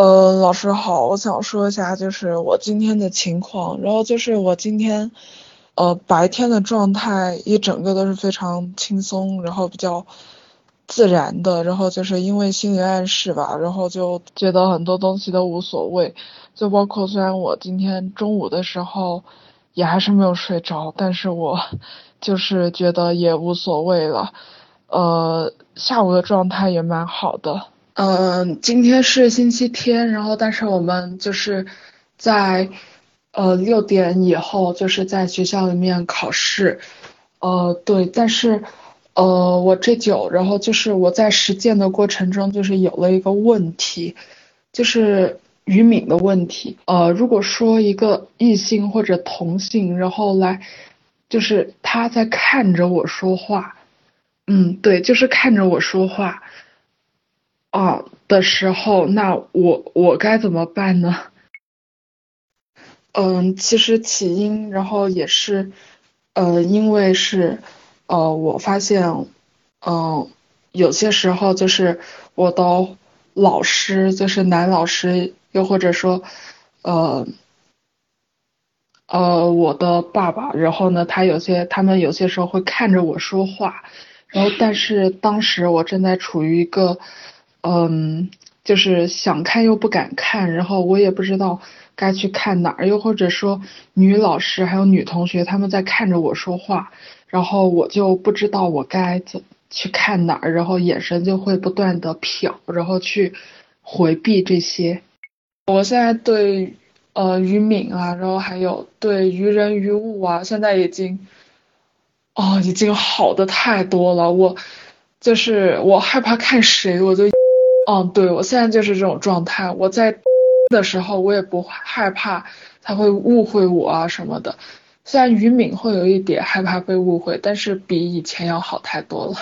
呃，老师好，我想说一下，就是我今天的情况，然后就是我今天，呃，白天的状态一整个都是非常轻松，然后比较自然的，然后就是因为心理暗示吧，然后就觉得很多东西都无所谓，就包括虽然我今天中午的时候也还是没有睡着，但是我就是觉得也无所谓了，呃，下午的状态也蛮好的。嗯，今天是星期天，然后但是我们就是在呃六点以后就是在学校里面考试，呃对，但是呃我这久，然后就是我在实践的过程中就是有了一个问题，就是于敏的问题，呃如果说一个异性或者同性，然后来就是他在看着我说话，嗯对，就是看着我说话。啊的时候，那我我该怎么办呢？嗯，其实起因，然后也是，呃，因为是，呃，我发现，嗯，有些时候就是我的老师，就是男老师，又或者说，呃，呃，我的爸爸，然后呢，他有些，他们有些时候会看着我说话，然后，但是当时我正在处于一个。嗯，就是想看又不敢看，然后我也不知道该去看哪儿，又或者说女老师还有女同学他们在看着我说话，然后我就不知道我该怎去看哪儿，然后眼神就会不断的瞟，然后去回避这些。我现在对呃于敏啊，然后还有对于人于物啊，现在已经哦已经好的太多了。我就是我害怕看谁，我就。嗯，对，我现在就是这种状态。我在的时候，我也不害怕他会误会我啊什么的。虽然于敏会有一点害怕被误会，但是比以前要好太多了。